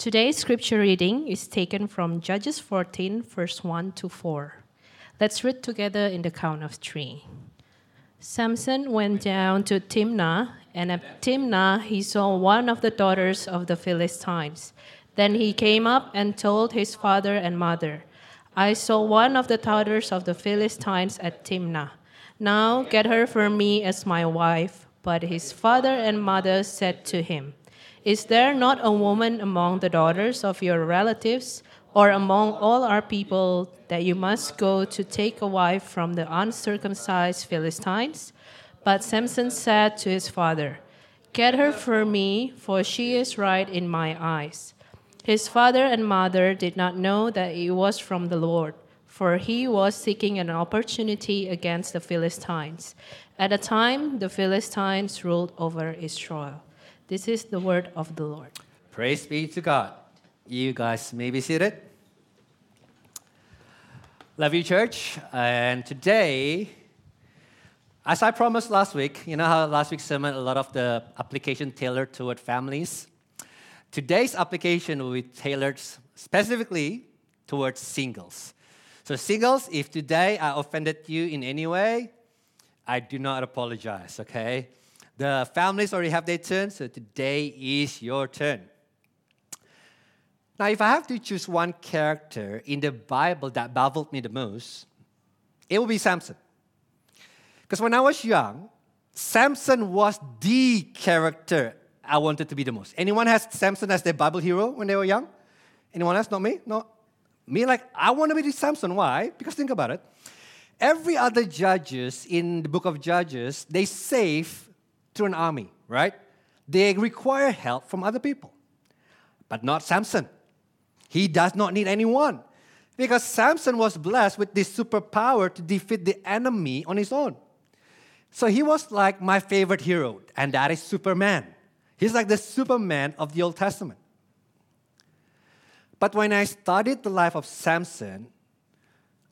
Today's scripture reading is taken from Judges 14, verse 1 to 4. Let's read together in the count of three. Samson went down to Timnah, and at Timnah he saw one of the daughters of the Philistines. Then he came up and told his father and mother, I saw one of the daughters of the Philistines at Timnah. Now get her for me as my wife. But his father and mother said to him, Is there not a woman among the daughters of your relatives or among all our people that you must go to take a wife from the uncircumcised Philistines? But Samson said to his father, Get her for me, for she is right in my eyes. His father and mother did not know that it was from the Lord for he was seeking an opportunity against the Philistines. At the time, the Philistines ruled over Israel. This is the word of the Lord. Praise be to God. You guys may be seated. Love you, church. And today, as I promised last week, you know how last week's sermon, a lot of the application tailored toward families? Today's application will be tailored specifically towards singles. So, singles, if today I offended you in any way, I do not apologize, okay? The families already have their turn, so today is your turn. Now, if I have to choose one character in the Bible that baffled me the most, it will be Samson. Because when I was young, Samson was the character I wanted to be the most. Anyone has Samson as their Bible hero when they were young? Anyone else? Not me? No? Me, like, I want to be the Samson. Why? Because think about it. Every other judges in the book of Judges, they save an army, right? They require help from other people. But not Samson. He does not need anyone. Because Samson was blessed with this superpower to defeat the enemy on his own. So he was like my favorite hero, and that is Superman. He's like the Superman of the Old Testament. But when I studied the life of Samson,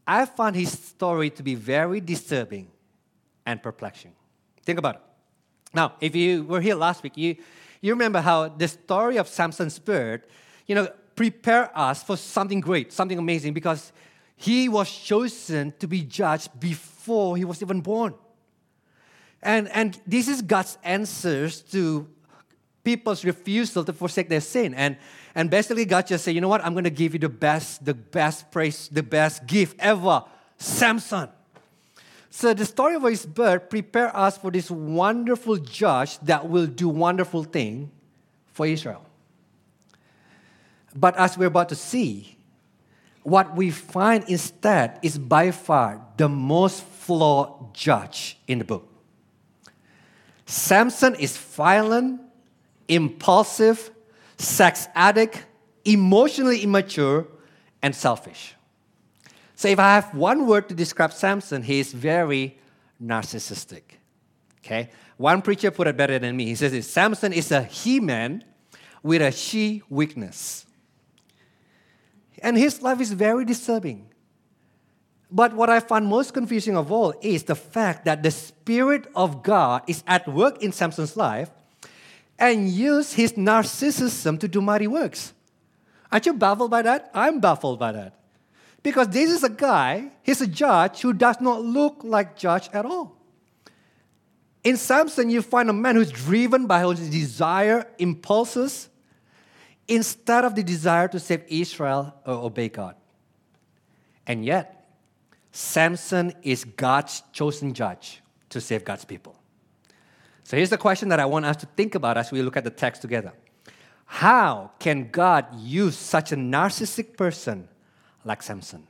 I found his story to be very disturbing and perplexing. Think about it. Now, if you were here last week, you, you remember how the story of Samson's birth, you know, prepare us for something great, something amazing, because he was chosen to be judged before he was even born. And, and this is God's answers to people's refusal to forsake their sin. And, and basically, God just said, you know what? I'm going to give you the best, the best praise, the best gift ever Samson. So the story of his birth prepare us for this wonderful judge that will do wonderful thing for Israel. But as we're about to see, what we find instead is by far the most flawed judge in the book. Samson is violent, impulsive, sex addict, emotionally immature, and selfish. So, if I have one word to describe Samson, he is very narcissistic. Okay? One preacher put it better than me. He says Samson is a he man with a she weakness. And his life is very disturbing. But what I find most confusing of all is the fact that the Spirit of God is at work in Samson's life and use his narcissism to do mighty works. Aren't you baffled by that? I'm baffled by that. Because this is a guy, he's a judge who does not look like judge at all. In Samson, you find a man who's driven by his desire, impulses, instead of the desire to save Israel or obey God. And yet, Samson is God's chosen judge to save God's people. So here's the question that I want us to think about as we look at the text together. How can God use such a narcissistic person like Samson?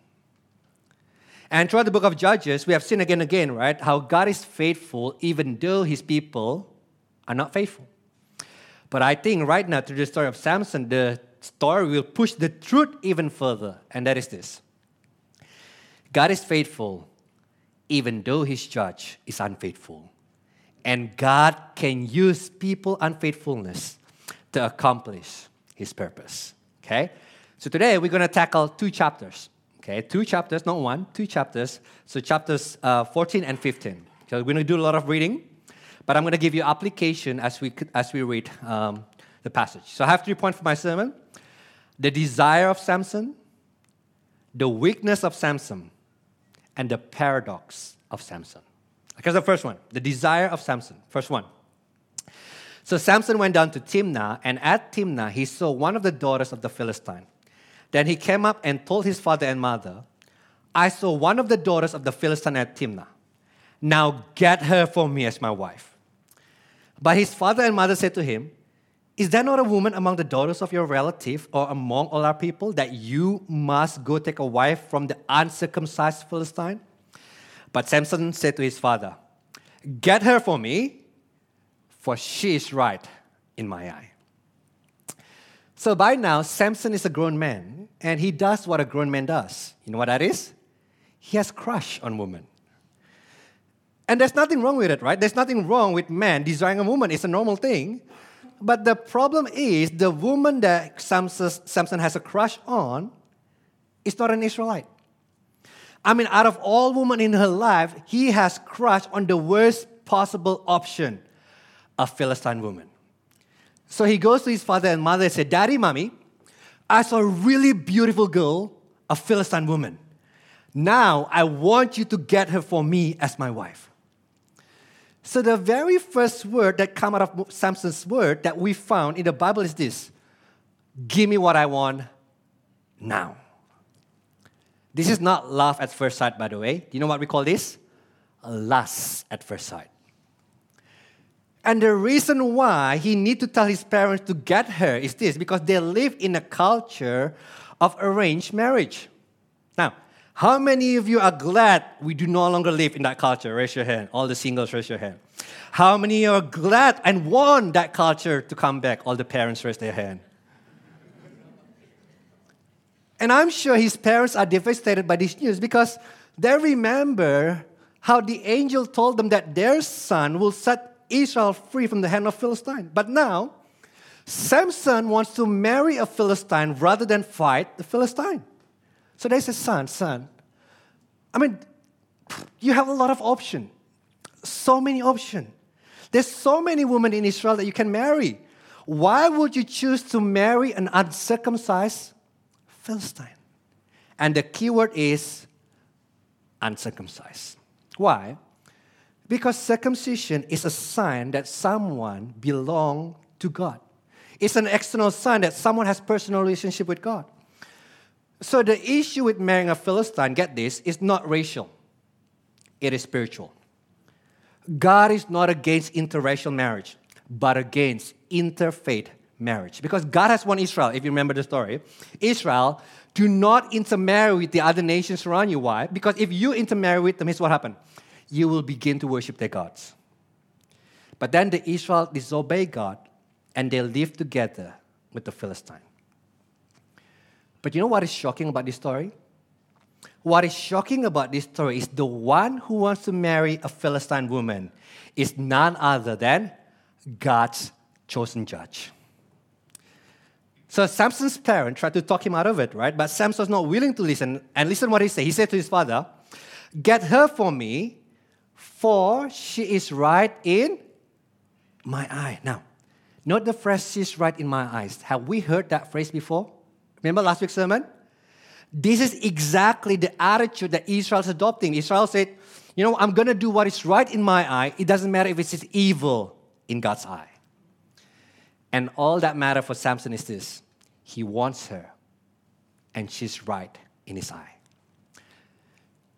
And throughout the book of Judges, we have seen again and again, right, how God is faithful even though his people are not faithful. But I think right now, through the story of Samson, the story will push the truth even further, and that is this God is faithful even though his judge is unfaithful. And God can use people unfaithfulness to accomplish his purpose. Okay? So today we're going to tackle two chapters. Okay? Two chapters, not one, two chapters. So chapters uh, 14 and 15. So we're going to do a lot of reading, but I'm going to give you application as we, as we read um, the passage. So I have three points for my sermon. the desire of Samson, the weakness of Samson, and the paradox of Samson. Here's the first one the desire of Samson. First one. So Samson went down to Timnah, and at Timnah he saw one of the daughters of the Philistine. Then he came up and told his father and mother, I saw one of the daughters of the Philistine at Timnah. Now get her for me as my wife. But his father and mother said to him, Is there not a woman among the daughters of your relative or among all our people that you must go take a wife from the uncircumcised Philistine? But Samson said to his father, Get her for me, for she is right in my eye. So by now, Samson is a grown man, and he does what a grown man does. You know what that is? He has crush on women. And there's nothing wrong with it, right? There's nothing wrong with man desiring a woman. It's a normal thing. But the problem is the woman that Samson has a crush on is not an Israelite. I mean, out of all women in her life, he has crushed on the worst possible option a Philistine woman. So he goes to his father and mother and said, Daddy, mommy, I saw a really beautiful girl, a Philistine woman. Now I want you to get her for me as my wife. So the very first word that come out of Samson's word that we found in the Bible is this: Give me what I want now. This is not love at first sight, by the way. Do you know what we call this? Lust at first sight. And the reason why he need to tell his parents to get her is this because they live in a culture of arranged marriage. Now, how many of you are glad we do no longer live in that culture? Raise your hand. All the singles, raise your hand. How many are glad and want that culture to come back? All the parents, raise their hand. And I'm sure his parents are devastated by this news because they remember how the angel told them that their son will set Israel free from the hand of Philistine. But now, Samson wants to marry a Philistine rather than fight the Philistine. So they said, son, son, I mean, you have a lot of option. So many option. There's so many women in Israel that you can marry. Why would you choose to marry an uncircumcised Philistine? And the key word is uncircumcised. Why? Because circumcision is a sign that someone belongs to God. It's an external sign that someone has personal relationship with God. So the issue with marrying a Philistine, get this, is not racial. It is spiritual. God is not against interracial marriage, but against interfaith marriage. Because God has won Israel, if you remember the story. Israel, do not intermarry with the other nations around you. Why? Because if you intermarry with them, here's what happened. You will begin to worship their gods. But then the Israel disobey God and they live together with the Philistine. But you know what is shocking about this story? What is shocking about this story is the one who wants to marry a Philistine woman is none other than God's chosen judge. So Samson's parent tried to talk him out of it, right? But Samson's not willing to listen. And listen what he said. He said to his father, Get her for me, for she is right in my eye. Now, note the phrase, she's right in my eyes. Have we heard that phrase before? Remember last week's sermon? This is exactly the attitude that Israel is adopting. Israel said, You know, I'm going to do what is right in my eye. It doesn't matter if it's evil in God's eye. And all that matter for Samson is this he wants her, and she's right in his eye.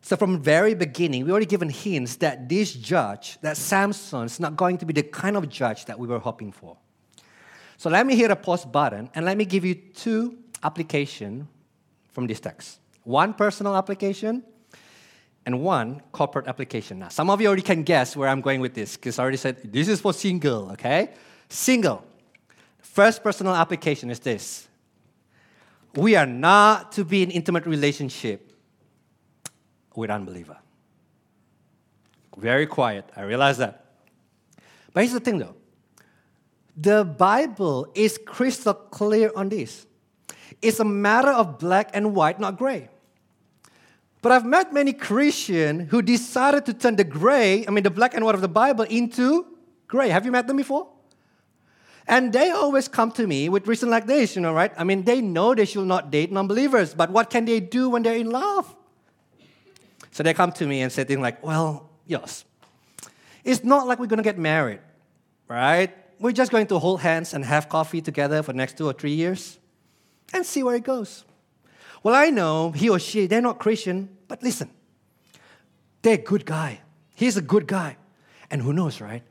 So, from the very beginning, we already given hints that this judge, that Samson, is not going to be the kind of judge that we were hoping for. So, let me hit a pause button and let me give you two application from this text one personal application and one corporate application. Now, some of you already can guess where I'm going with this because I already said this is for single, okay? Single. First personal application is this we are not to be in intimate relationship with unbeliever. Very quiet, I realize that. But here's the thing though the Bible is crystal clear on this. It's a matter of black and white, not gray. But I've met many Christians who decided to turn the gray, I mean, the black and white of the Bible, into gray. Have you met them before? And they always come to me with reason like this, you know, right? I mean, they know they should not date non-believers, but what can they do when they're in love? So they come to me and say things like, well, yes, it's not like we're going to get married, right? We're just going to hold hands and have coffee together for the next two or three years and see where it goes. Well, I know he or she, they're not Christian, but listen, they're a good guy. He's a good guy. And who knows, right?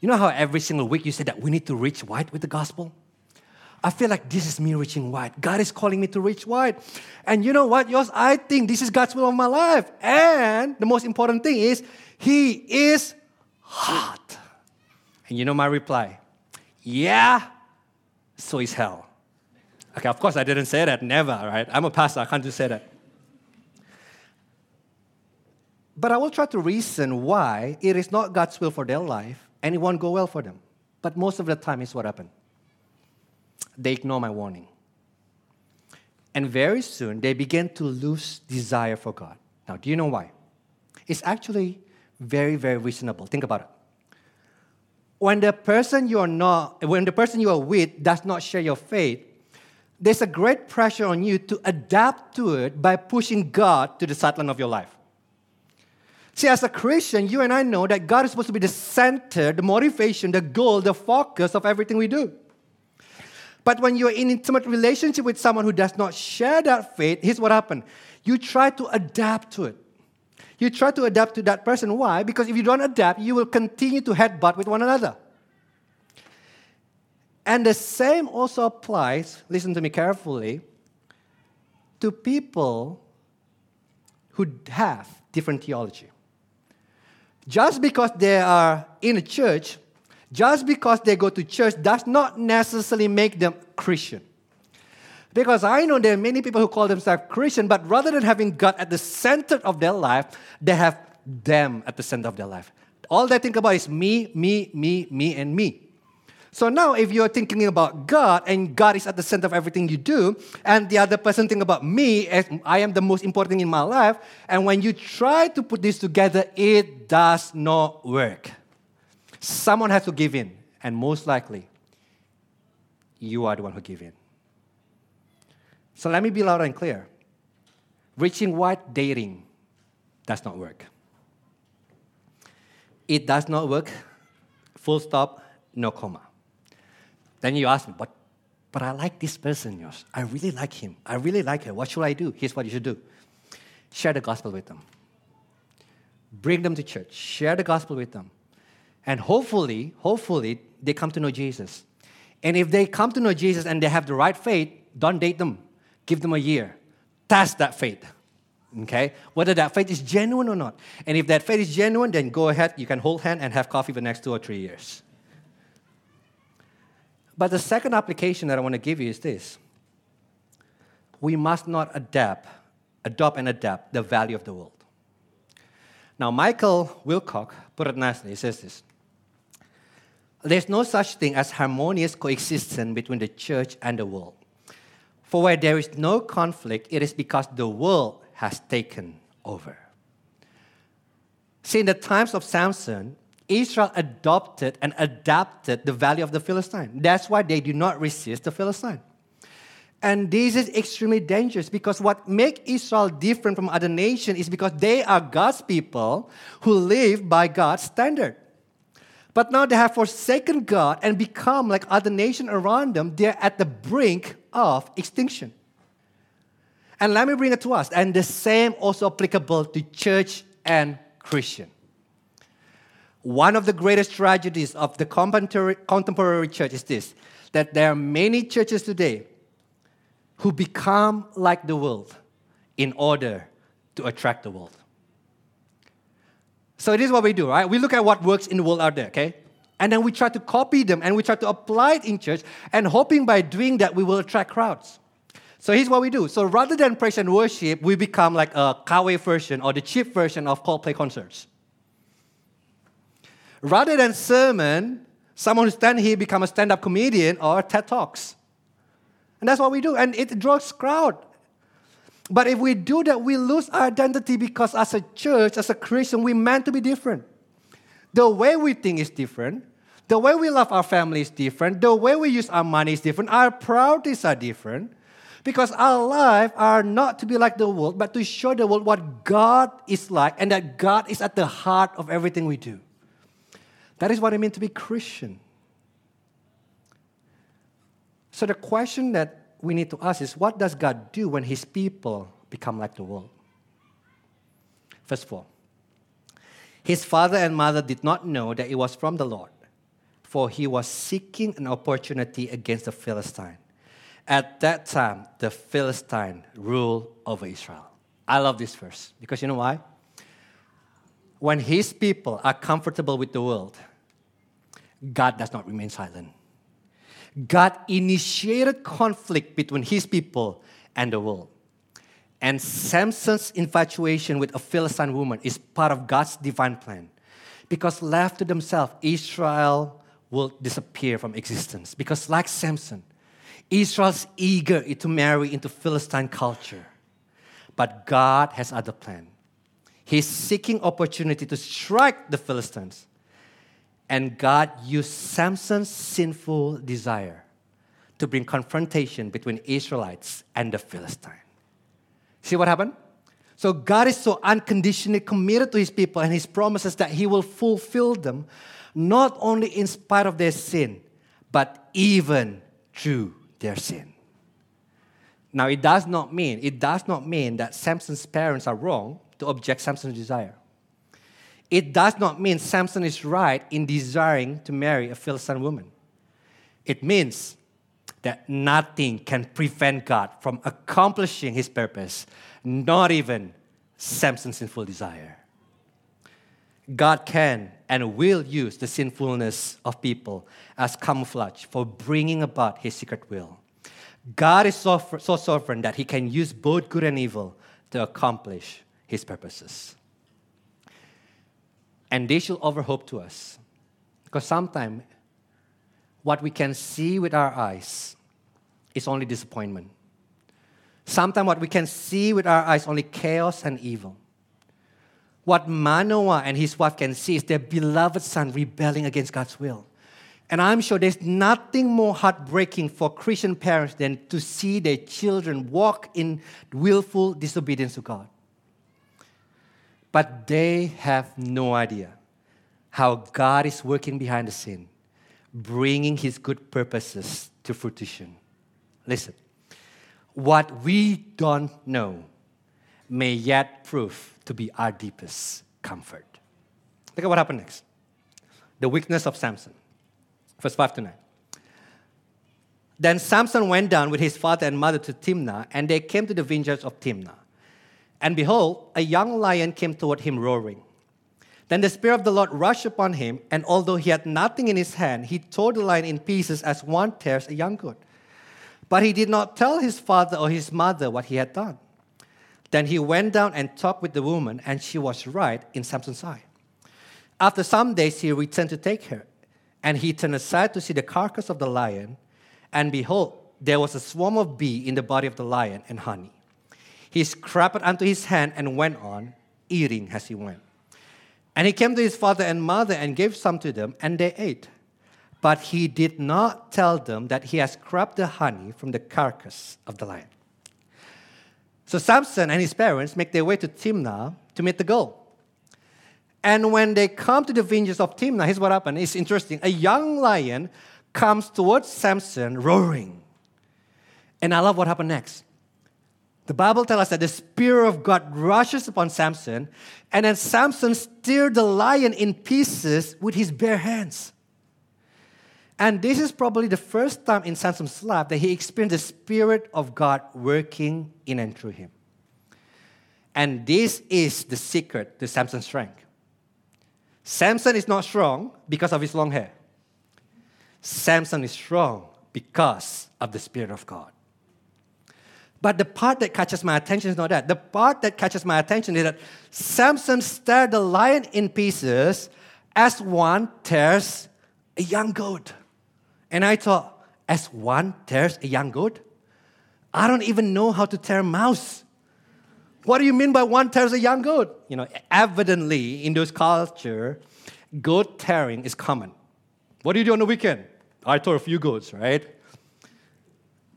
You know how every single week you say that we need to reach white with the gospel? I feel like this is me reaching wide. God is calling me to reach wide. And you know what, yours? I think this is God's will of my life. And the most important thing is, He is hot. And you know my reply? Yeah, so is hell. Okay, of course I didn't say that, never, right? I'm a pastor, I can't just say that. But I will try to reason why it is not God's will for their life and it won't go well for them. But most of the time, is what happened. They ignore my warning. And very soon, they begin to lose desire for God. Now, do you know why? It's actually very, very reasonable. Think about it. When the person you are not, when the person you are with does not share your faith, there's a great pressure on you to adapt to it by pushing God to the sideline of your life. See, as a Christian, you and I know that God is supposed to be the center, the motivation, the goal, the focus of everything we do. But when you're in intimate relationship with someone who does not share that faith, here's what happens. You try to adapt to it. You try to adapt to that person. Why? Because if you don't adapt, you will continue to headbutt with one another. And the same also applies, listen to me carefully, to people who have different theology. Just because they are in a church, just because they go to church, does not necessarily make them Christian. Because I know there are many people who call themselves Christian, but rather than having God at the center of their life, they have them at the center of their life. All they think about is me, me, me, me, and me. So now, if you're thinking about God and God is at the center of everything you do, and the other person think about me as I am the most important in my life, and when you try to put this together, it does not work. Someone has to give in, and most likely, you are the one who give in. So let me be loud and clear. Reaching wide dating does not work. It does not work. Full stop, no comma. Then you ask me, but, but I like this person, Josh. I really like him. I really like her. What should I do? Here's what you should do share the gospel with them. Bring them to church. Share the gospel with them. And hopefully, hopefully, they come to know Jesus. And if they come to know Jesus and they have the right faith, don't date them. Give them a year. Test that faith. Okay? Whether that faith is genuine or not. And if that faith is genuine, then go ahead. You can hold hand and have coffee for the next two or three years. But the second application that I want to give you is this we must not adapt, adopt and adapt the value of the world. Now, Michael Wilcock put it nicely. He says this There's no such thing as harmonious coexistence between the church and the world. For where there is no conflict, it is because the world has taken over. See, in the times of Samson, Israel adopted and adapted the value of the Philistine. That's why they do not resist the Philistine. And this is extremely dangerous because what makes Israel different from other nations is because they are God's people who live by God's standard. But now they have forsaken God and become like other nations around them. They're at the brink of extinction. And let me bring it to us. And the same also applicable to church and Christian. One of the greatest tragedies of the contemporary church is this that there are many churches today who become like the world in order to attract the world. So, it is what we do, right? We look at what works in the world out there, okay? And then we try to copy them and we try to apply it in church, and hoping by doing that we will attract crowds. So here's what we do. So rather than praise and worship, we become like a Kawe version or the cheap version of Coldplay concerts. Rather than sermon, someone who stand here become a stand-up comedian or TED Talks. And that's what we do. And it draws crowd. But if we do that, we lose our identity because as a church, as a Christian, we're meant to be different. The way we think is different. The way we love our family is different. The way we use our money is different. Our priorities are different. Because our lives are not to be like the world, but to show the world what God is like and that God is at the heart of everything we do. That is what it means to be Christian. So the question that we need to ask is what does God do when his people become like the world? Verse 4. His father and mother did not know that it was from the Lord, for he was seeking an opportunity against the Philistine. At that time, the Philistine ruled over Israel. I love this verse because you know why? When his people are comfortable with the world, God does not remain silent. God initiated conflict between his people and the world. And Samson's infatuation with a Philistine woman is part of God's divine plan. Because left to themselves, Israel will disappear from existence. Because, like Samson, Israel's eager to marry into Philistine culture. But God has other plan. He's seeking opportunity to strike the Philistines. And God used Samson's sinful desire to bring confrontation between Israelites and the Philistine. See what happened? So God is so unconditionally committed to his people and his promises that he will fulfill them, not only in spite of their sin, but even through their sin. Now, it does not mean, it does not mean that Samson's parents are wrong to object Samson's desire. It does not mean Samson is right in desiring to marry a Philistine woman. It means that nothing can prevent God from accomplishing his purpose, not even Samson's sinful desire. God can and will use the sinfulness of people as camouflage for bringing about his secret will. God is so, so sovereign that he can use both good and evil to accomplish his purposes. And they should offer hope to us. Because sometimes what we can see with our eyes is only disappointment. Sometimes what we can see with our eyes only chaos and evil. What Manoah and his wife can see is their beloved son rebelling against God's will. And I'm sure there's nothing more heartbreaking for Christian parents than to see their children walk in willful disobedience to God. But they have no idea how God is working behind the scene, bringing his good purposes to fruition. Listen, what we don't know may yet prove to be our deepest comfort. Look at what happened next. The weakness of Samson. Verse 5 to 9. Then Samson went down with his father and mother to Timnah, and they came to the vineyards of Timnah. And behold, a young lion came toward him roaring. Then the Spirit of the Lord rushed upon him, and although he had nothing in his hand, he tore the lion in pieces as one tears a young goat. But he did not tell his father or his mother what he had done. Then he went down and talked with the woman, and she was right in Samson's eye. After some days, he returned to take her, and he turned aside to see the carcass of the lion, and behold, there was a swarm of bees in the body of the lion and honey. He scraped unto his hand and went on, eating as he went. And he came to his father and mother and gave some to them, and they ate. But he did not tell them that he had scraped the honey from the carcass of the lion. So Samson and his parents make their way to Timnah to meet the girl. And when they come to the vineyards of Timnah, here's what happened. It's interesting. A young lion comes towards Samson roaring. And I love what happened next. The Bible tells us that the Spirit of God rushes upon Samson, and then Samson stirred the lion in pieces with his bare hands. And this is probably the first time in Samson's life that he experienced the Spirit of God working in and through him. And this is the secret to Samson's strength. Samson is not strong because of his long hair. Samson is strong because of the Spirit of God. But the part that catches my attention is not that. The part that catches my attention is that Samson stared the lion in pieces as one tears a young goat. And I thought, as one tears a young goat, I don't even know how to tear a mouse. What do you mean by one tears a young goat? You know, evidently in those culture, goat tearing is common. What do you do on the weekend? I tore a few goats, right?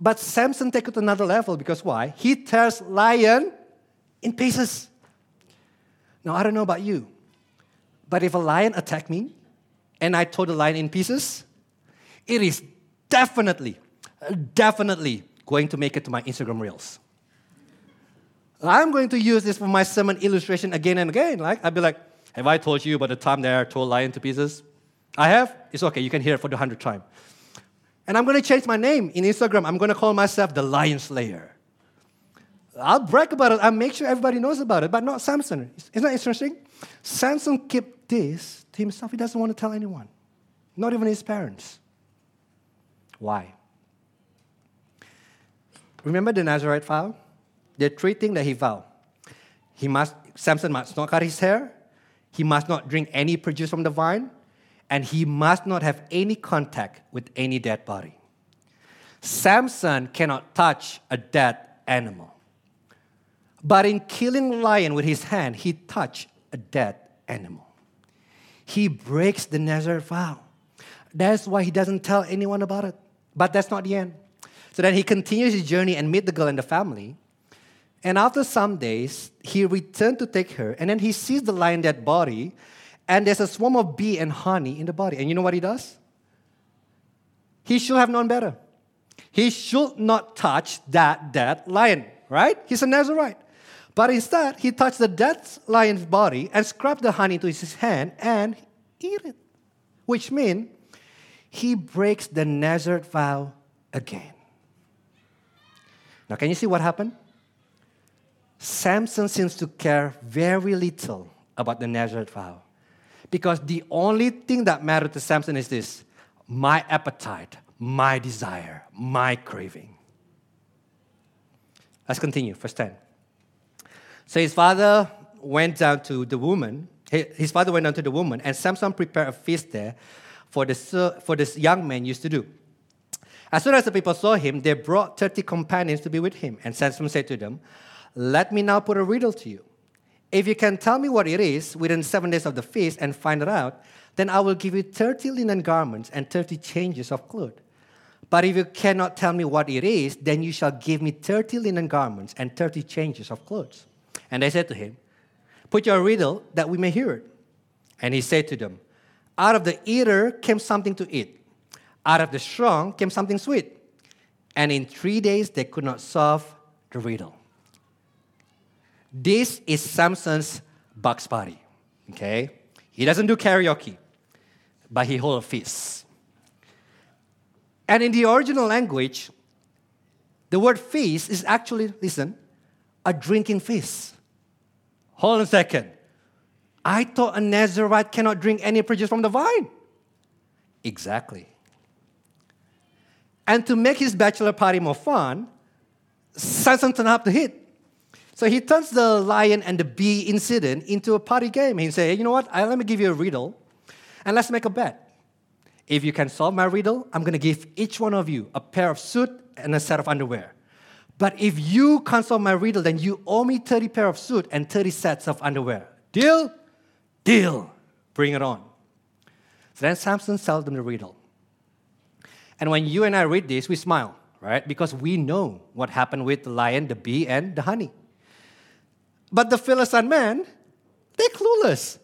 But Samson take it to another level because why? He tears lion in pieces. Now I don't know about you, but if a lion attack me and I tore the lion in pieces, it is definitely, definitely going to make it to my Instagram reels. I'm going to use this for my sermon illustration again and again. Like I'd be like, have I told you about the time that I tore lion to pieces? I have? It's okay, you can hear it for the hundredth time. And I'm going to change my name in Instagram. I'm going to call myself the Lion Slayer. I'll brag about it. I'll make sure everybody knows about it, but not Samson. Isn't that interesting? Samson kept this to himself. He doesn't want to tell anyone, not even his parents. Why? Remember the Nazarite vow? The three things that he vowed. He must, Samson must not cut his hair, he must not drink any produce from the vine, and he must not have any contact with any dead body. Samson cannot touch a dead animal. But in killing lion with his hand, he touched a dead animal. He breaks the Nazarite vow. That's why he doesn't tell anyone about it. But that's not the end. So then he continues his journey and meet the girl and the family. And after some days, he returned to take her, and then he sees the lion dead body, and there's a swarm of bee and honey in the body. And you know what he does? He should have known better. He should not touch that dead lion, right? He's a Nazarite. But instead, he touched the dead lion's body and scraped the honey into his hand and eat it, which means he breaks the Nazarite vow again. Now, can you see what happened? Samson seems to care very little about the Nazarite vow. Because the only thing that mattered to Samson is this my appetite, my desire, my craving. Let's continue, verse 10. So his father went down to the woman. His father went down to the woman, and Samson prepared a feast there for this, for this young man used to do. As soon as the people saw him, they brought 30 companions to be with him. And Samson said to them, Let me now put a riddle to you. If you can tell me what it is within seven days of the feast and find it out, then I will give you 30 linen garments and 30 changes of clothes. But if you cannot tell me what it is, then you shall give me 30 linen garments and 30 changes of clothes. And they said to him, Put your riddle that we may hear it. And he said to them, Out of the eater came something to eat, out of the strong came something sweet. And in three days they could not solve the riddle. This is Samson's box party. Okay? He doesn't do karaoke, but he holds a feast. And in the original language, the word feast is actually, listen, a drinking feast. Hold on a second. I thought a Nazarite cannot drink any produce from the vine. Exactly. And to make his bachelor party more fun, Samson turned up the hit. So he turns the lion and the bee incident into a party game. He says, you know what? I, let me give you a riddle and let's make a bet. If you can solve my riddle, I'm going to give each one of you a pair of suit and a set of underwear. But if you can't solve my riddle, then you owe me 30 pair of suit and 30 sets of underwear. Deal? Deal. Bring it on. So then Samson tells them the riddle. And when you and I read this, we smile, right? Because we know what happened with the lion, the bee, and the honey. But the Philistine men, they're clueless.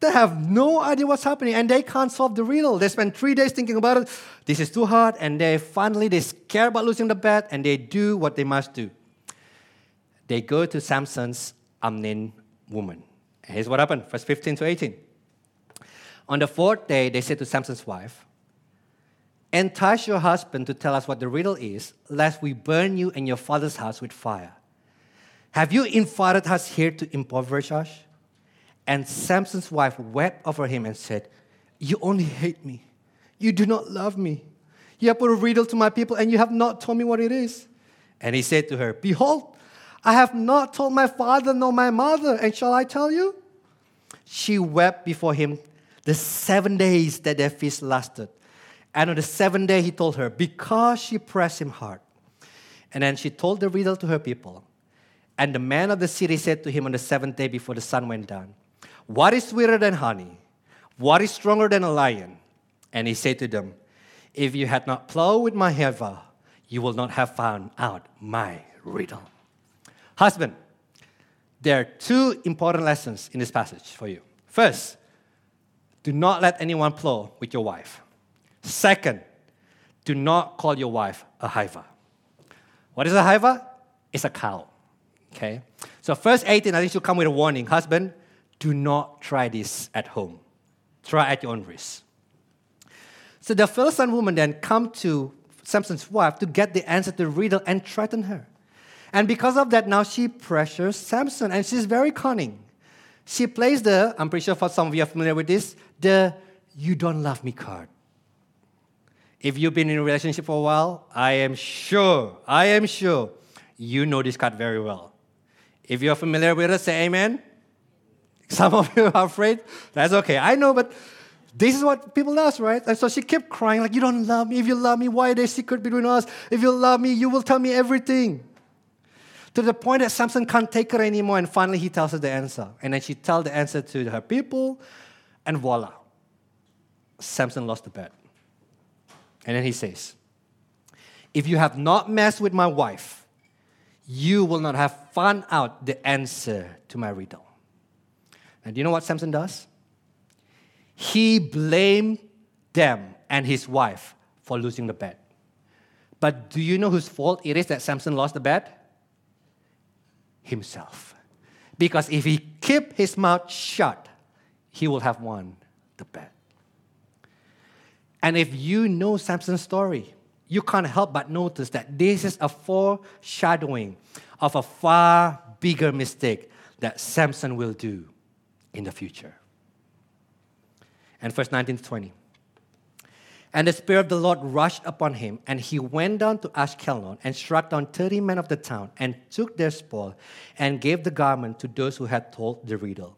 They have no idea what's happening and they can't solve the riddle. They spend three days thinking about it. This is too hard, and they finally they scared about losing the bet and they do what they must do. They go to Samson's unnamed woman. And here's what happened, verse 15 to 18. On the fourth day, they said to Samson's wife, Entice your husband to tell us what the riddle is, lest we burn you and your father's house with fire. Have you invited us here to impoverish us? And Samson's wife wept over him and said, You only hate me. You do not love me. You have put a riddle to my people and you have not told me what it is. And he said to her, Behold, I have not told my father nor my mother, and shall I tell you? She wept before him the seven days that their feast lasted. And on the seventh day, he told her, because she pressed him hard. And then she told the riddle to her people. And the man of the city said to him on the seventh day before the sun went down, What is sweeter than honey? What is stronger than a lion? And he said to them, If you had not plowed with my heifer, you will not have found out my riddle. Husband, there are two important lessons in this passage for you. First, do not let anyone plow with your wife. Second, do not call your wife a heifer. What is a heifer? It's a cow. Okay? So, verse 18, I think should come with a warning. Husband, do not try this at home. Try at your own risk. So the Philistine woman then come to Samson's wife to get the answer to the riddle and threaten her. And because of that, now she pressures Samson, and she's very cunning. She plays the, I'm pretty sure for some of you are familiar with this, the you don't love me card. If you've been in a relationship for a while, I am sure, I am sure you know this card very well. If you're familiar with it, say amen. Some of you are afraid. That's okay. I know, but this is what people does, right? And so she kept crying, like, you don't love me. If you love me, why is there secret between us? If you love me, you will tell me everything. To the point that Samson can't take her anymore, and finally he tells her the answer. And then she tells the answer to her people, and voila. Samson lost the bet. And then he says, If you have not messed with my wife, you will not have found out the answer to my riddle. And do you know what Samson does? He blamed them and his wife for losing the bet. But do you know whose fault it is that Samson lost the bet? Himself. Because if he kept his mouth shut, he will have won the bet. And if you know Samson's story, you can't help but notice that this is a foreshadowing of a far bigger mistake that Samson will do in the future. And verse 19 to 20. And the Spirit of the Lord rushed upon him, and he went down to Ashkelon and struck down 30 men of the town and took their spoil and gave the garment to those who had told the riddle.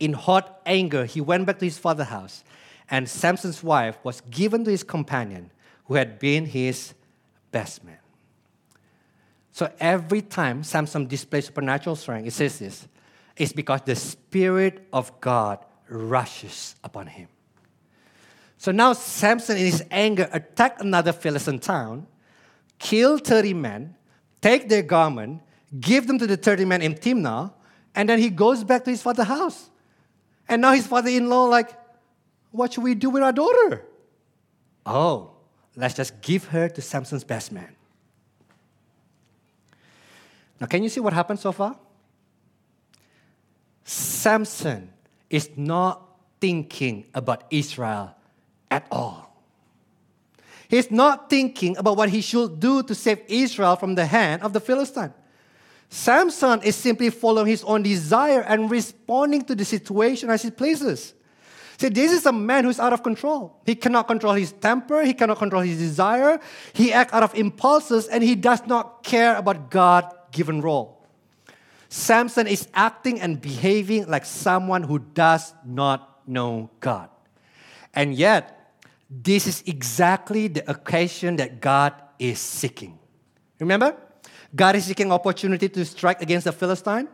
In hot anger, he went back to his father's house, and Samson's wife was given to his companion who had been his best man. So every time Samson displays supernatural strength, it says this it's because the Spirit of God rushes upon him. So now Samson, in his anger, attacked another Philistine town, killed 30 men, take their garment, give them to the 30 men in Timnah, and then he goes back to his father's house. And now his father-in-law like, what should we do with our daughter? Oh, let's just give her to Samson's best man. Now, can you see what happened so far? Samson is not thinking about Israel at all. He's not thinking about what he should do to save Israel from the hand of the Philistine. Samson is simply following his own desire and responding to the situation as it pleases. See, this is a man who's out of control. He cannot control his temper, he cannot control his desire, he acts out of impulses, and he does not care about God given role. Samson is acting and behaving like someone who does not know God. And yet, this is exactly the occasion that God is seeking. Remember? God is seeking opportunity to strike against the Philistine.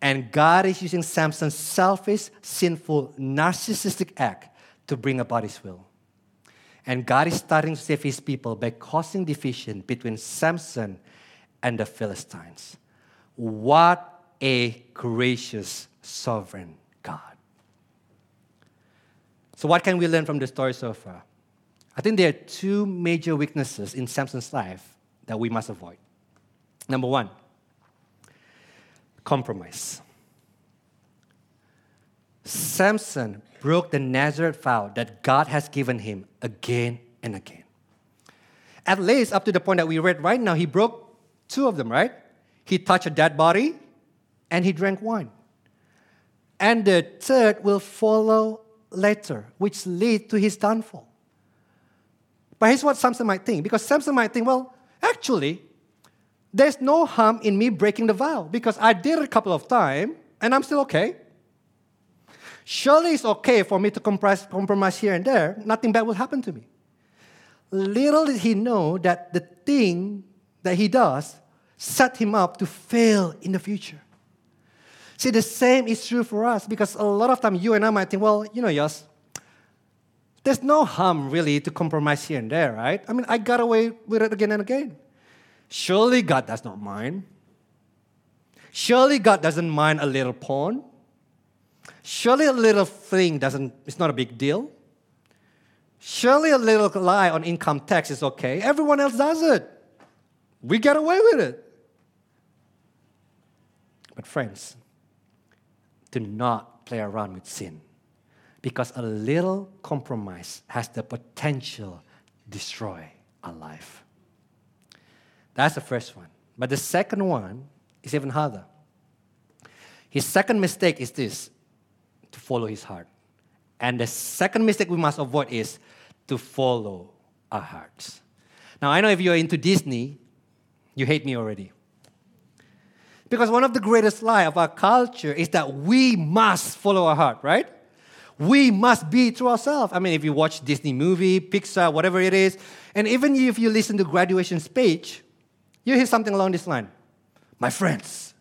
And God is using Samson's selfish, sinful, narcissistic act to bring about his will. And God is starting to save his people by causing division between Samson and the Philistines. What a gracious, sovereign God. So, what can we learn from the story so far? I think there are two major weaknesses in Samson's life that we must avoid. Number one, compromise. Samson broke the Nazarite vow that God has given him again and again. At least up to the point that we read right now, he broke two of them, right? He touched a dead body and he drank wine. And the third will follow later, which lead to his downfall. But here's what Samson might think because Samson might think, well, actually, there's no harm in me breaking the vow because I did it a couple of times and I'm still okay. Surely it's okay for me to compromise here and there. Nothing bad will happen to me. Little did he know that the thing that he does set him up to fail in the future. See, the same is true for us because a lot of time you and I might think, well, you know, yes, there's no harm really to compromise here and there, right? I mean, I got away with it again and again. Surely God does not mind. Surely God doesn't mind a little porn. Surely a little thing doesn't, it's not a big deal. Surely a little lie on income tax is okay. Everyone else does it. We get away with it. But, friends, do not play around with sin because a little compromise has the potential to destroy our life. That's the first one. But the second one is even harder. His second mistake is this to follow his heart. And the second mistake we must avoid is to follow our hearts. Now, I know if you're into Disney, you hate me already. Because one of the greatest lie of our culture is that we must follow our heart, right? We must be true ourselves. I mean, if you watch Disney movie, Pixar, whatever it is, and even if you listen to graduation speech, you hear something along this line. My friends,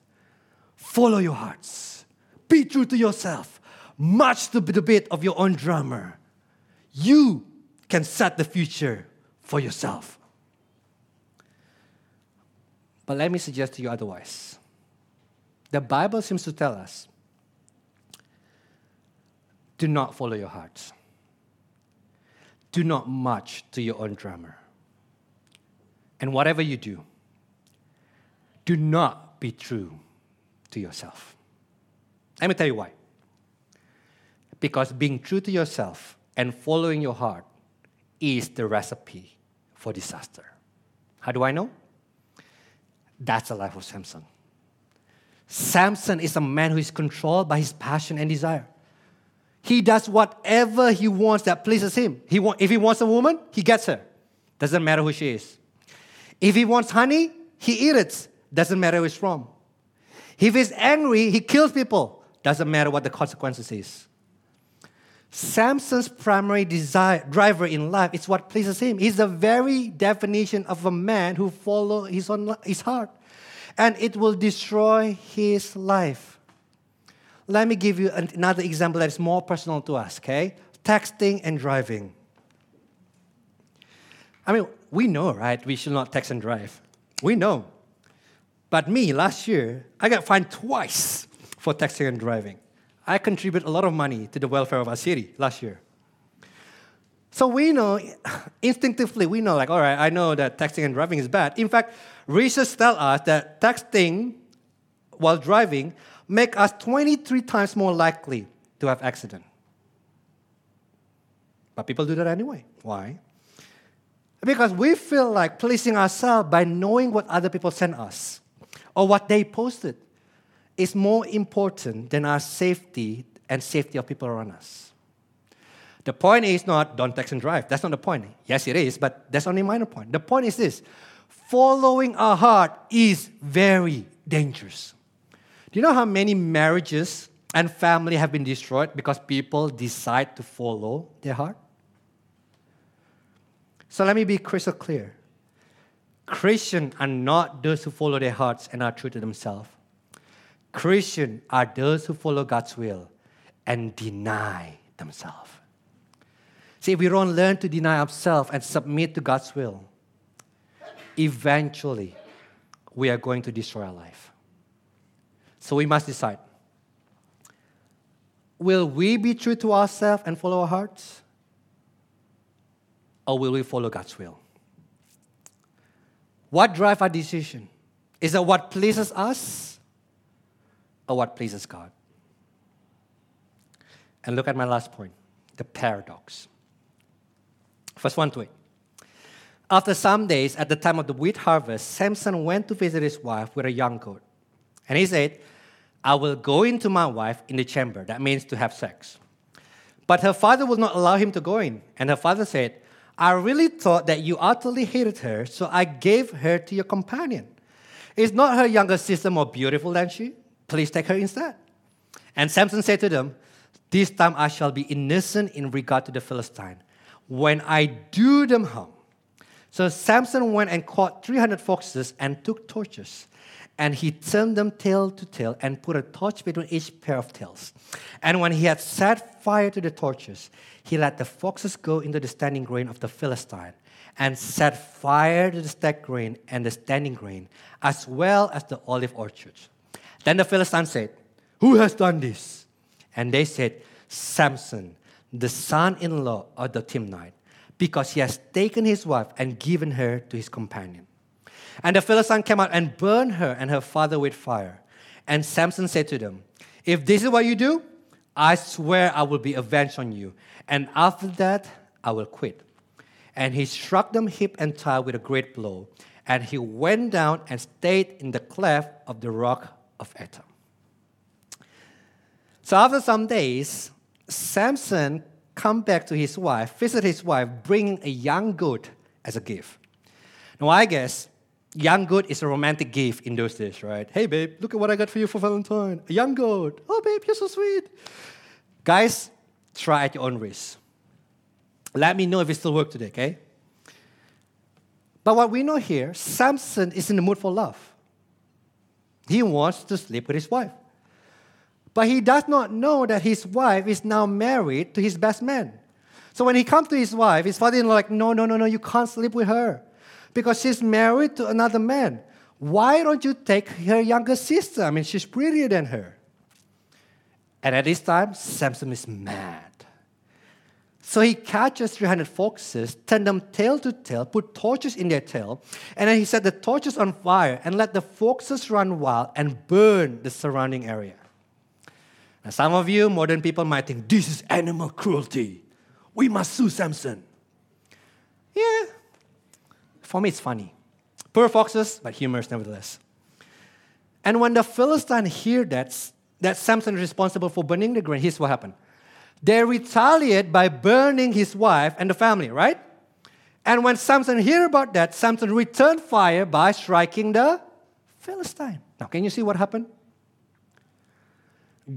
follow your hearts. Be true to yourself. March to the beat of your own drummer. You can set the future for yourself. But let me suggest to you otherwise. The Bible seems to tell us do not follow your hearts. Do not march to your own drummer. And whatever you do, do not be true to yourself. Let me tell you why. Because being true to yourself and following your heart is the recipe for disaster. How do I know? That's the life of Samson. Samson is a man who is controlled by his passion and desire. He does whatever he wants that pleases him. He want, if he wants a woman, he gets her. Doesn't matter who she is. If he wants honey, he eats it. Doesn't matter who it's from. If he's angry, he kills people. Doesn't matter what the consequences is. Samson's primary desire, driver in life is what pleases him. He's the very definition of a man who follows his, his heart. And it will destroy his life. Let me give you another example that is more personal to us, okay? Texting and driving. I mean, we know, right? We should not text and drive. We know. But me, last year, I got fined twice for texting and driving. I contribute a lot of money to the welfare of our city last year. So we know, instinctively, we know, like, all right, I know that texting and driving is bad. In fact, research tells us that texting while driving make us 23 times more likely to have accident. But people do that anyway. Why? Because we feel like pleasing ourselves by knowing what other people send us or what they posted is more important than our safety and safety of people around us. The point is not don't text and drive. That's not the point. Yes, it is, but that's only a minor point. The point is this following our heart is very dangerous. Do you know how many marriages and family have been destroyed because people decide to follow their heart? So let me be crystal clear. Christians are not those who follow their hearts and are true to themselves. Christians are those who follow God's will and deny themselves. See, if we don't learn to deny ourselves and submit to God's will, eventually we are going to destroy our life. So we must decide will we be true to ourselves and follow our hearts? Or will we follow God's will? What drives our decision? Is it what pleases us or what pleases God? And look at my last point the paradox. First 1 to 8. After some days, at the time of the wheat harvest, Samson went to visit his wife with a young goat. And he said, I will go into my wife in the chamber. That means to have sex. But her father will not allow him to go in. And her father said, I really thought that you utterly hated her, so I gave her to your companion. Is not her younger sister more beautiful than she? Please take her instead. And Samson said to them, This time I shall be innocent in regard to the Philistine. When I do them harm, So Samson went and caught 300 foxes and took torches. And he turned them tail to tail and put a torch between each pair of tails. And when he had set fire to the torches, he let the foxes go into the standing grain of the Philistine and set fire to the stacked grain and the standing grain, as well as the olive orchards. Then the Philistine said, Who has done this? And they said, Samson, the son in law of the Timnite because he has taken his wife and given her to his companion. And the Philistine came out and burned her and her father with fire. And Samson said to them, If this is what you do, I swear I will be avenged on you. And after that, I will quit. And he struck them hip and thigh with a great blow. And he went down and stayed in the cleft of the rock of Etam. So after some days, Samson come back to his wife, visit his wife, bringing a young goat as a gift. Now, I guess young goat is a romantic gift in those days, right? Hey, babe, look at what I got for you for Valentine. A young goat. Oh, babe, you're so sweet. Guys, try at your own risk. Let me know if it still works today, okay? But what we know here, Samson is in the mood for love. He wants to sleep with his wife. But he does not know that his wife is now married to his best man. So when he comes to his wife, his father-in-law like, no, no, no, no, you can't sleep with her because she's married to another man. Why don't you take her younger sister? I mean, she's prettier than her. And at this time, Samson is mad. So he catches 300 foxes, turn them tail to tail, put torches in their tail, and then he set the torches on fire and let the foxes run wild and burn the surrounding area. Now, some of you modern people might think this is animal cruelty. We must sue Samson. Yeah, for me it's funny. Poor foxes, but humorous nevertheless. And when the Philistines hear that, that Samson is responsible for burning the grain, here's what happened. They retaliate by burning his wife and the family, right? And when Samson hear about that, Samson returned fire by striking the Philistine. Now, can you see what happened?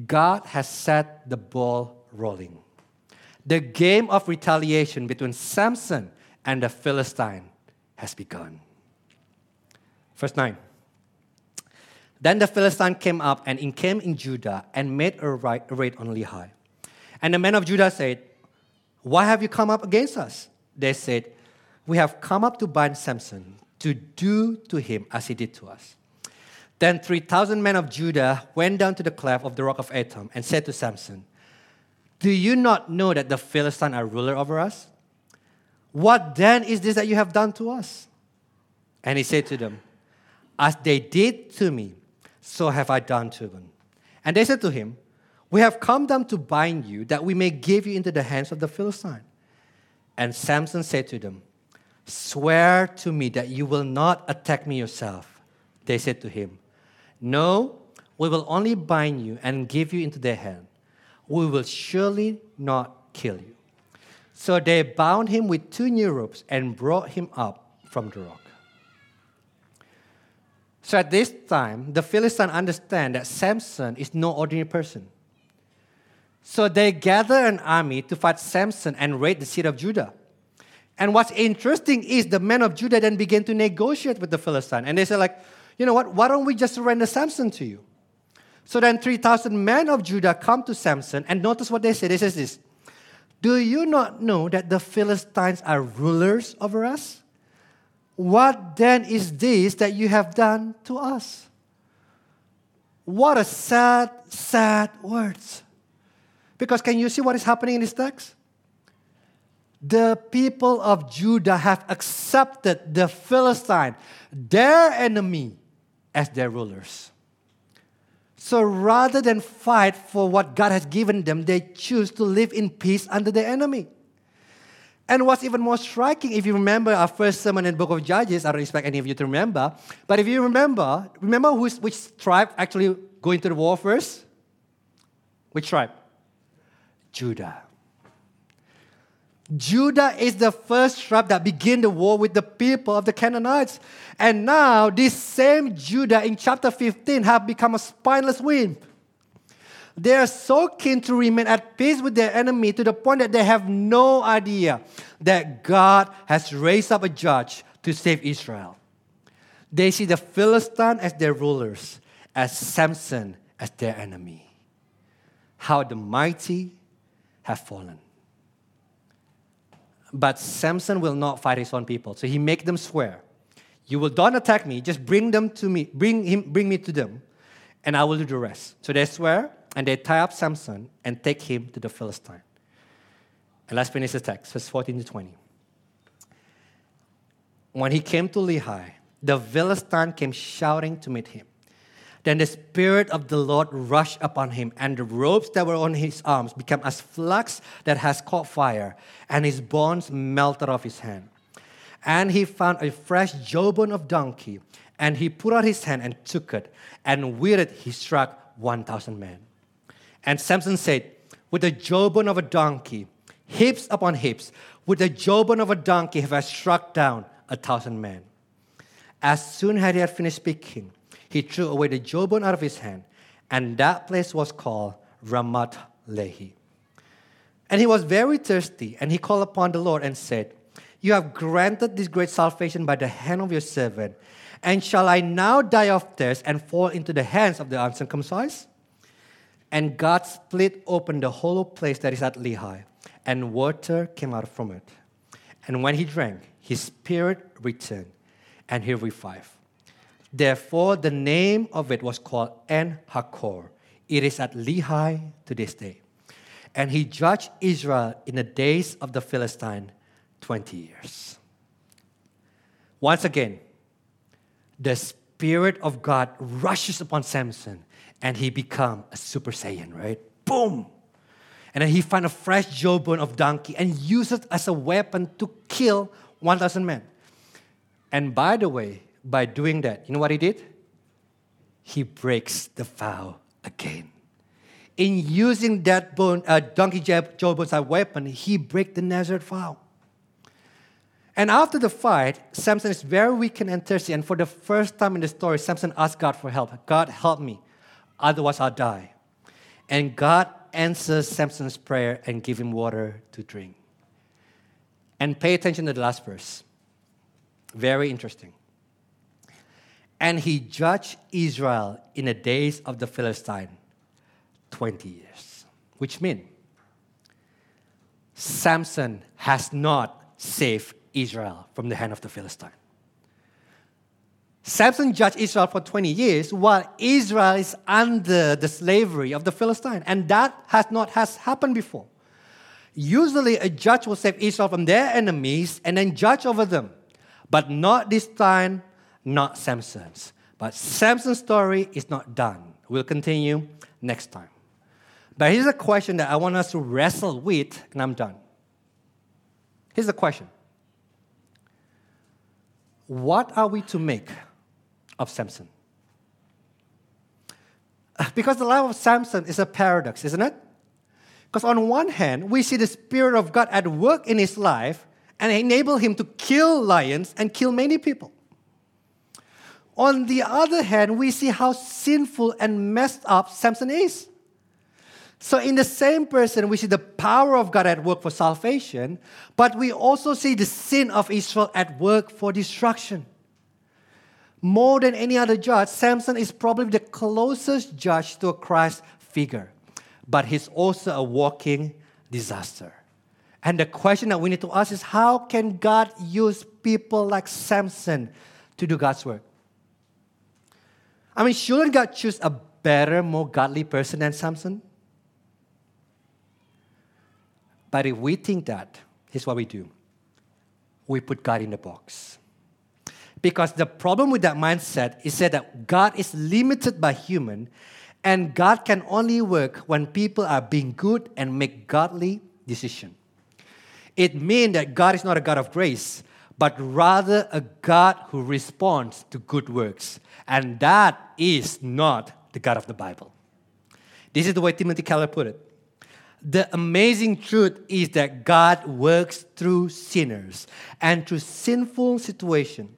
God has set the ball rolling. The game of retaliation between Samson and the Philistine has begun. Verse 9. Then the Philistine came up and encamped in Judah and made a raid on Lehi. And the men of Judah said, Why have you come up against us? They said, We have come up to bind Samson, to do to him as he did to us. Then 3,000 men of Judah went down to the cleft of the rock of Etam and said to Samson, Do you not know that the Philistines are ruler over us? What then is this that you have done to us? And he said to them, As they did to me, so have I done to them. And they said to him, We have come down to bind you, that we may give you into the hands of the Philistine. And Samson said to them, Swear to me that you will not attack me yourself. They said to him, no, we will only bind you and give you into their hand. We will surely not kill you. So they bound him with two new ropes and brought him up from the rock. So at this time, the Philistines understand that Samson is no ordinary person. So they gather an army to fight Samson and raid the city of Judah. And what's interesting is the men of Judah then begin to negotiate with the Philistines. And they say, like, you know what? Why don't we just surrender Samson to you? So then 3,000 men of Judah come to Samson, and notice what they say. They say this Do you not know that the Philistines are rulers over us? What then is this that you have done to us? What a sad, sad words. Because can you see what is happening in this text? the people of Judah have accepted the Philistine, their enemy, as their rulers. So rather than fight for what God has given them, they choose to live in peace under the enemy. And what's even more striking, if you remember our first sermon in the book of Judges, I don't expect any of you to remember, but if you remember, remember which, tribe actually going to the war first? Which tribe? Judah. Judah is the first tribe that began the war with the people of the Canaanites. And now, this same Judah in chapter 15 have become a spineless wimp. They are so keen to remain at peace with their enemy to the point that they have no idea that God has raised up a judge to save Israel. They see the Philistine as their rulers, as Samson as their enemy. How the mighty have fallen. But Samson will not fight his own people, so he make them swear, "You will don't attack me. Just bring them to me. Bring him. Bring me to them, and I will do the rest." So they swear, and they tie up Samson and take him to the Philistine. And let's finish the text, verse 14 to 20. When he came to Lehi, the Philistine came shouting to meet him. Then the Spirit of the Lord rushed upon him, and the ropes that were on his arms became as flax that has caught fire, and his bones melted off his hand. And he found a fresh jawbone of donkey, and he put out his hand and took it, and with it he struck 1,000 men. And Samson said, With the jawbone of a donkey, heaps upon heaps, with the jawbone of a donkey have I struck down a thousand men. As soon as he had finished speaking, he threw away the jawbone out of his hand, and that place was called Ramat Lehi. And he was very thirsty, and he called upon the Lord and said, You have granted this great salvation by the hand of your servant, and shall I now die of thirst and fall into the hands of the uncircumcised? And God split open the hollow place that is at Lehi, and water came out from it. And when he drank, his spirit returned, and he revived. Therefore, the name of it was called En Hakkore. It is at Lehi to this day. And he judged Israel in the days of the Philistine 20 years. Once again, the Spirit of God rushes upon Samson and he become a Super Saiyan, right? Boom! And then he find a fresh jawbone of donkey and use it as a weapon to kill 1,000 men. And by the way, by doing that, you know what he did? He breaks the vow again. In using that bone, uh, donkey jawbone as a weapon, he break the Nazarite vow. And after the fight, Samson is very weak and thirsty. And for the first time in the story, Samson asked God for help. God, help me, otherwise I'll die. And God answers Samson's prayer and give him water to drink. And pay attention to the last verse. Very interesting. And he judged Israel in the days of the Philistine 20 years, which means Samson has not saved Israel from the hand of the Philistine. Samson judged Israel for 20 years while Israel is under the slavery of the Philistine. And that has not has happened before. Usually a judge will save Israel from their enemies and then judge over them. But not this time not Samson's. But Samson's story is not done. We'll continue next time. But here's a question that I want us to wrestle with, and I'm done. Here's the question What are we to make of Samson? Because the life of Samson is a paradox, isn't it? Because on one hand, we see the Spirit of God at work in his life and enable him to kill lions and kill many people. On the other hand, we see how sinful and messed up Samson is. So, in the same person, we see the power of God at work for salvation, but we also see the sin of Israel at work for destruction. More than any other judge, Samson is probably the closest judge to a Christ figure, but he's also a walking disaster. And the question that we need to ask is how can God use people like Samson to do God's work? I mean, shouldn't God choose a better, more godly person than Samson? But if we think that, here's what we do we put God in the box. Because the problem with that mindset is that God is limited by human, and God can only work when people are being good and make godly decisions. It means that God is not a God of grace, but rather a God who responds to good works. And that is not the God of the Bible. This is the way Timothy Keller put it. The amazing truth is that God works through sinners and through sinful situations.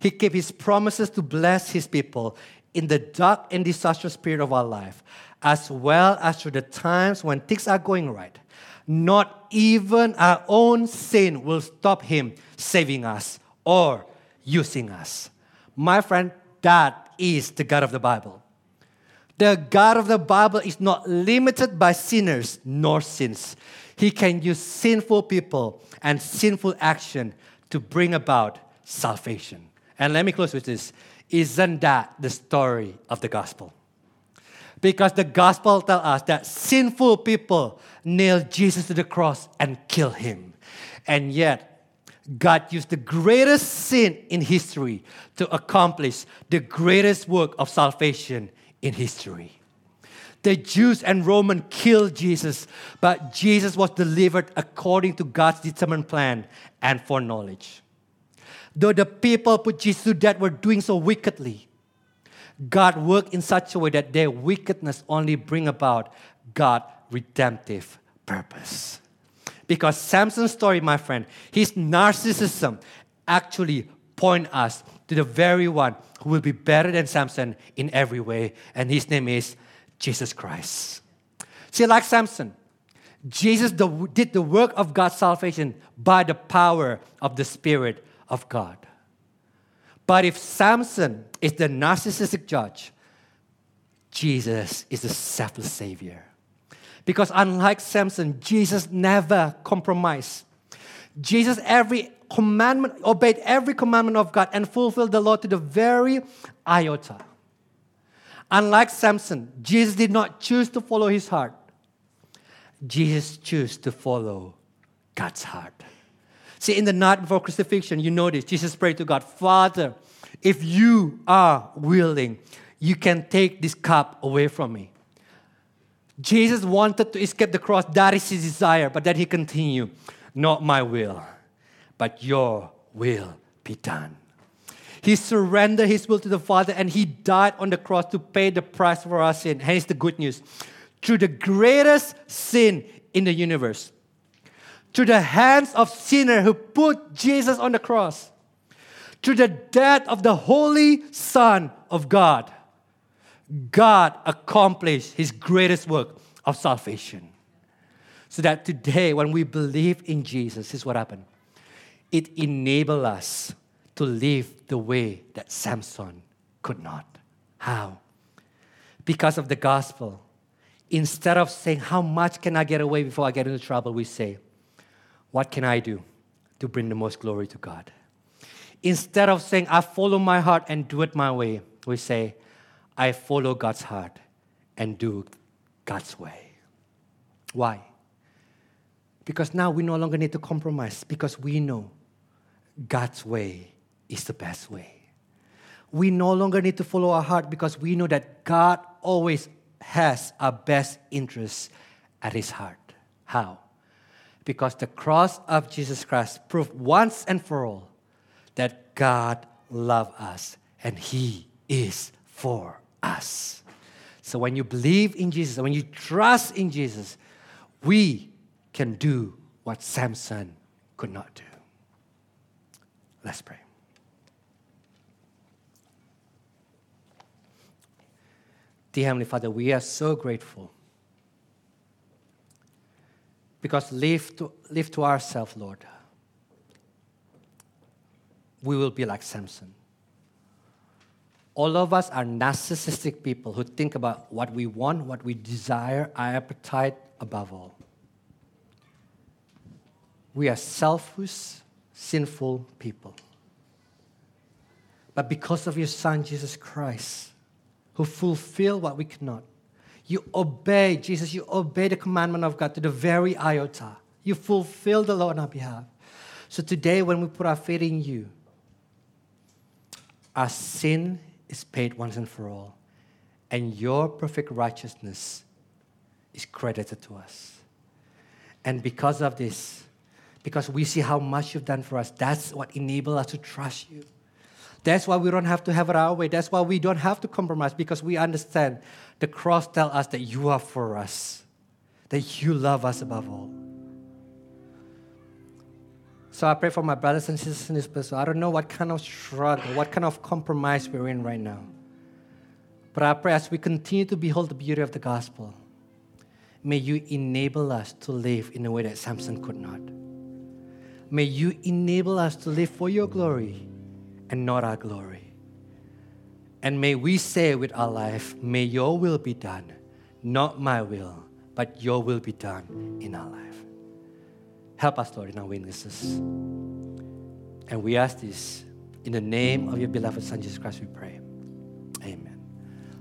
He kept his promises to bless his people in the dark and disastrous period of our life, as well as through the times when things are going right. Not even our own sin will stop Him saving us or using us. My friend, that is the God of the Bible. The God of the Bible is not limited by sinners nor sins. He can use sinful people and sinful action to bring about salvation. And let me close with this. Isn't that the story of the gospel? Because the gospel tells us that sinful people nailed Jesus to the cross and killed him. And yet, God used the greatest sin in history to accomplish the greatest work of salvation in history. The Jews and Romans killed Jesus, but Jesus was delivered according to God's determined plan and foreknowledge. Though the people put Jesus to death were doing so wickedly, God worked in such a way that their wickedness only bring about God's redemptive purpose. Because Samson's story, my friend, his narcissism actually point us to the very one who will be better than Samson in every way, and his name is Jesus Christ. See, like Samson, Jesus did the work of God's salvation by the power of the Spirit of God. But if Samson is the narcissistic judge, Jesus is the selfless Savior. Because unlike Samson, Jesus never compromised. Jesus every commandment obeyed every commandment of God and fulfilled the law to the very iota. Unlike Samson, Jesus did not choose to follow his heart. Jesus chose to follow God's heart. See, in the night before crucifixion, you notice Jesus prayed to God, Father, if you are willing, you can take this cup away from me. Jesus wanted to escape the cross. That is his desire. But then he continued, Not my will, but your will be done. He surrendered his will to the Father and he died on the cross to pay the price for our sin. Hence the good news. Through the greatest sin in the universe, through the hands of sinner who put Jesus on the cross, through the death of the Holy Son of God, God accomplished his greatest work of salvation. So that today, when we believe in Jesus, is what happened. It enabled us to live the way that Samson could not. How? Because of the gospel. Instead of saying, How much can I get away before I get into trouble? we say, What can I do to bring the most glory to God? Instead of saying, I follow my heart and do it my way, we say, I follow God's heart and do God's way. Why? Because now we no longer need to compromise because we know God's way is the best way. We no longer need to follow our heart because we know that God always has our best interests at his heart. How? Because the cross of Jesus Christ proved once and for all that God loves us and he is for us. So when you believe in Jesus, when you trust in Jesus, we can do what Samson could not do. Let's pray. Dear Heavenly Father, we are so grateful. Because live to, live to ourselves, Lord, we will be like Samson. All of us are narcissistic people who think about what we want, what we desire, our appetite above all. We are selfish, sinful people. But because of your Son, Jesus Christ, who fulfilled what we cannot, you obey, Jesus, you obey the commandment of God to the very iota. You fulfill the law on our behalf. So today, when we put our faith in you, our sin is paid once and for all, and your perfect righteousness is credited to us. And because of this, because we see how much you've done for us, that's what enables us to trust you. That's why we don't have to have it our way. That's why we don't have to compromise because we understand the cross tells us that you are for us, that you love us above all. So I pray for my brothers and sisters in this place. I don't know what kind of struggle, what kind of compromise we're in right now. But I pray as we continue to behold the beauty of the gospel, may you enable us to live in a way that Samson could not. May you enable us to live for your glory and not our glory. And may we say with our life, may your will be done, not my will, but your will be done in our life. Help us, Lord, in our witnesses. And we ask this in the name of your beloved Son, Jesus Christ, we pray.